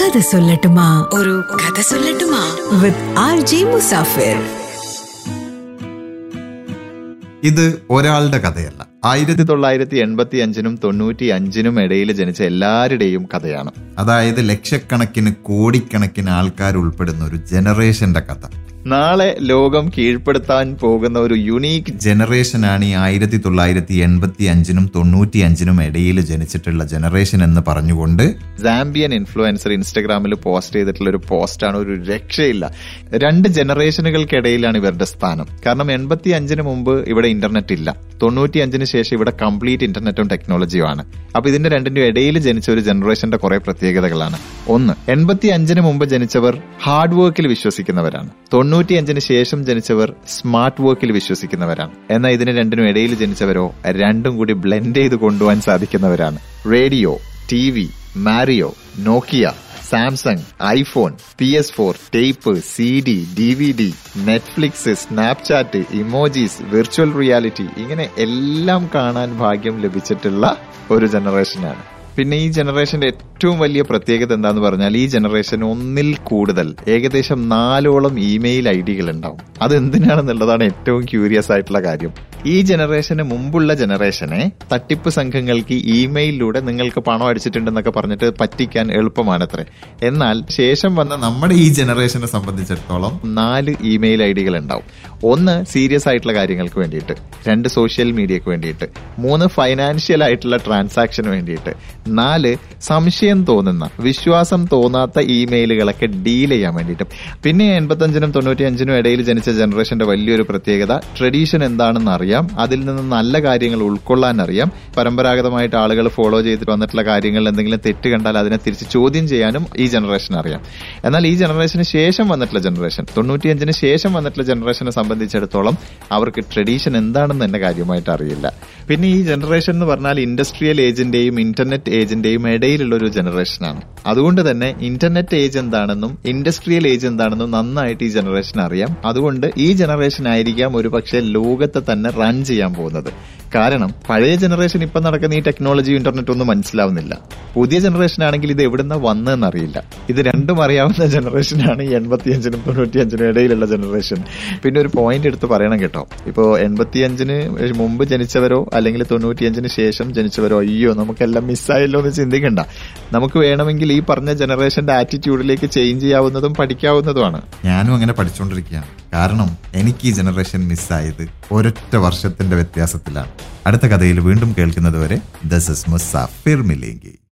കഥ സൊല്ലട്ടുമാ. ഒരു കഥ സൊല്ലട്ടുമാ. With R J Musafir. ഇത് ഒരാളുടെ കഥയല്ല. ആയിരത്തി തൊള്ളായിരത്തി എൺപത്തി അഞ്ചിനും തൊണ്ണൂറ്റി അഞ്ചിനും ഇടയിൽ ജനിച്ച എല്ലാവരുടെയും കഥയാണ്. അതായത് ലക്ഷക്കണക്കിന് കോടിക്കണക്കിന് ആൾക്കാർ ഉൾപ്പെടുന്ന ഒരു ജനറേഷന്റെ കഥ. നാളെ ലോകം കീഴ്പ്പെടുത്താൻ പോകുന്ന ഒരു യുണീക്ക് ജനറേഷനാണ് ഈ ആയിരത്തി തൊള്ളായിരത്തി എൺപത്തി അഞ്ചിനും തൊണ്ണൂറ്റി അഞ്ചിനും ഇടയിൽ ജനിച്ചിട്ടുള്ള ജനറേഷൻ എന്ന് പറഞ്ഞുകൊണ്ട് സാംബിയൻ ഇൻഫ്ലുവൻസർ ഇൻസ്റ്റഗ്രാമിൽ പോസ്റ്റ് ചെയ്തിട്ടുള്ള ഒരു പോസ്റ്റാണ് ഒരു രക്ഷയില്ല. രണ്ട് ജനറേഷനുകൾക്കിടയിലാണ് ഇവരുടെ സ്ഥാനം. കാരണം എൺപത്തി അഞ്ചിന് മുമ്പ് ഇവിടെ ഇന്റർനെറ്റ് ഇല്ല. തൊണ്ണൂറ്റി അഞ്ചിന് ശേഷം ഇവിടെ കംപ്ലീറ്റ് ഇന്റർനെറ്റും ടെക്നോളജിയുമാണ് അപ്പൊ ഇതിന്റെ രണ്ടിന്റെ ഇടയിൽ ജനിച്ച ഒരു ജനറേഷന്റെ കുറെ പ്രത്യേകതകളാണ്. ഒന്ന് എൺപത്തി അഞ്ചിന് മുമ്പ് ജനിച്ചവർ ഹാർഡ് വർക്കിൽ വിശ്വസിക്കുന്നവരാണ്. തൊണ്ണൂറ്റി അഞ്ചിന് ശേഷം ജനിച്ചവർ സ്മാർട്ട് വർക്കിൽ വിശ്വസിക്കുന്നവരാണ്. എന്നാൽ ഇതിന് രണ്ടിനും ഇടയിൽ ജനിച്ചവരോ രണ്ടും കൂടി ബ്ലെൻഡ് ചെയ്ത് കൊണ്ടുപോകാൻ സാധിക്കുന്നവരാണ്. Radio T V Mario Nokia Samsung iPhone P S four tape C D D V D Netflix Snapchat emojis virtual reality ഇങ്ങനെ എല്ലാം കാണാൻ ഭാഗ്യം ലഭിച്ചിട്ടുള്ള ഒരു ജനറേഷനാണ് പിന്നെ ഈ ജനറേഷന്റെ ഏറ്റവും വലിയ പ്രത്യേകത എന്താന്ന് പറഞ്ഞാൽ ഈ ജനറേഷൻ ഒന്നിൽ കൂടുതൽ ഏകദേശം നാലോളം ഇമെയിൽ ഐ ഡികൾ ഉണ്ടാവും. അത് എന്തിനാണെന്നുള്ളതാണ് ഏറ്റവും ക്യൂരിയസ് ആയിട്ടുള്ള കാര്യം. ഈ ജനറേഷന് മുമ്പുള്ള ജനറേഷനെ തട്ടിപ്പ് സംഘങ്ങൾക്ക് ഇമെയിലിലൂടെ നിങ്ങൾക്ക് പണം അടിച്ചിട്ടുണ്ടെന്നൊക്കെ പറഞ്ഞിട്ട് പറ്റിക്കാൻ എളുപ്പമാണത്രേ. എന്നാൽ ശേഷം വന്ന നമ്മുടെ ഈ ജനറേഷനെ സംബന്ധിച്ചിടത്തോളം നാല് ഇമെയിൽ ഐ ഡികൾ ഉണ്ടാവും ഒന്ന് സീരിയസ് ആയിട്ടുള്ള കാര്യങ്ങൾക്ക് വേണ്ടിയിട്ട് രണ്ട് സോഷ്യൽ മീഡിയക്ക് വേണ്ടിയിട്ട് മൂന്ന് ഫൈനാൻഷ്യൽ ആയിട്ടുള്ള ട്രാൻസാക്ഷന് വേണ്ടിയിട്ട് നാല് സംശയം തോന്നുന്ന വിശ്വാസം തോന്നാത്ത ഇമെയിലുകളൊക്കെ ഡീൽ ചെയ്യാൻ വേണ്ടിയിട്ട്. പിന്നെ എൺപത്തഞ്ചിനും തൊണ്ണൂറ്റി അഞ്ചിനും ഇടയിൽ ജനിച്ച ജനറേഷന്റെ വലിയൊരു പ്രത്യേകത ട്രഡീഷൻ എന്താണെന്ന് അറിയാം അതിൽ നിന്ന് നല്ല കാര്യങ്ങൾ ഉൾക്കൊള്ളാൻ അറിയാം പരമ്പരാഗതമായിട്ട് ആളുകൾ ഫോളോ ചെയ്തിട്ട് വന്നിട്ടുള്ള കാര്യങ്ങളിൽ എന്തെങ്കിലും തെറ്റ് കണ്ടാൽ അതിനെ തിരിച്ച് ചോദ്യം ചെയ്യാനും ഈ ജനറേഷൻ അറിയാം. എന്നാൽ ഈ ജനറേഷന് ശേഷം വന്നിട്ടുള്ള ജനറേഷൻ തൊണ്ണൂറ്റിയഞ്ചിന് ശേഷം വന്നിട്ടുള്ള ജനറേഷനെ സംബന്ധിച്ചിടത്തോളം അവർക്ക് ട്രഡീഷൻ എന്താണെന്ന് തന്നെ കാര്യമായിട്ട് അറിയില്ല. പിന്നെ ഈ ജനറേഷൻ എന്ന് പറഞ്ഞാൽ ഇൻഡസ്ട്രിയൽ ഏജിന്റെയും ഇന്റർനെറ്റ് ഏജിന്റെയും ഇടയിലുള്ള ഒരു ജനറേഷനാണ് അതുകൊണ്ട് തന്നെ ഇന്റർനെറ്റ് ഏജ് എന്താണെന്നും ഇൻഡസ്ട്രിയൽ ഏജ് എന്താണെന്നും നന്നായിട്ട് ഈ ജനറേഷൻ അറിയാം. അതുകൊണ്ട് ഈ ജനറേഷൻ ആയിരിക്കാം ഒരു പക്ഷേ ലോകത്തെ തന്നെ റൺ ചെയ്യാൻ പോകുന്നത്. കാരണം പഴയ ജനറേഷൻ ഇപ്പം നടക്കുന്ന ഈ ടെക്നോളജി ഇന്റർനെറ്റ് ഒന്നും മനസ്സിലാവുന്നില്ല. പുതിയ ജനറേഷൻ ആണെങ്കിൽ ഇത് എവിടുന്ന വന്നതെന്ന് അറിയില്ല. ഇത് രണ്ടും അറിയാവുന്ന ജനറേഷനാണ് ഈ എൺപത്തിയഞ്ചിനും തൊണ്ണൂറ്റിയഞ്ചിനും ഇടയിലുള്ള ജനറേഷൻ പിന്നെ ഒരു പോയിന്റ് എടുത്ത് പറയണം കേട്ടോ. ഇപ്പോ എൺപത്തിയഞ്ചിന് മുമ്പ് ജനിച്ചവരോ അല്ലെങ്കിൽ തൊണ്ണൂറ്റിയഞ്ചിന് ശേഷം ജനിച്ചവരോ അയ്യോ നമുക്കെല്ലാം മിസ്സായല്ലോ എന്ന് ചിന്തിക്കണ്ട. നമുക്ക് വേണമെങ്കിൽ ഈ പറഞ്ഞ ജനറേഷന്റെ ആറ്റിറ്റ്യൂഡിലേക്ക് ചേഞ്ച് ചെയ്യാവുന്നതും പഠിക്കാവുന്നതുമാണ്. ഞാനും അങ്ങനെ പഠിച്ചുകൊണ്ടിരിക്കുകയാണ് കാരണം എനിക്ക് ഈ ജനറേഷൻ മിസ്സായത് ഒരൊറ്റ വർഷത്തിന്റെ വ്യത്യാസത്തിലാണ്. അടുത്ത കഥയിൽ വീണ്ടും കേൾക്കുന്നതുവരെ ദസ് ഇസ് മുസാഫിർ മിലേങ്കി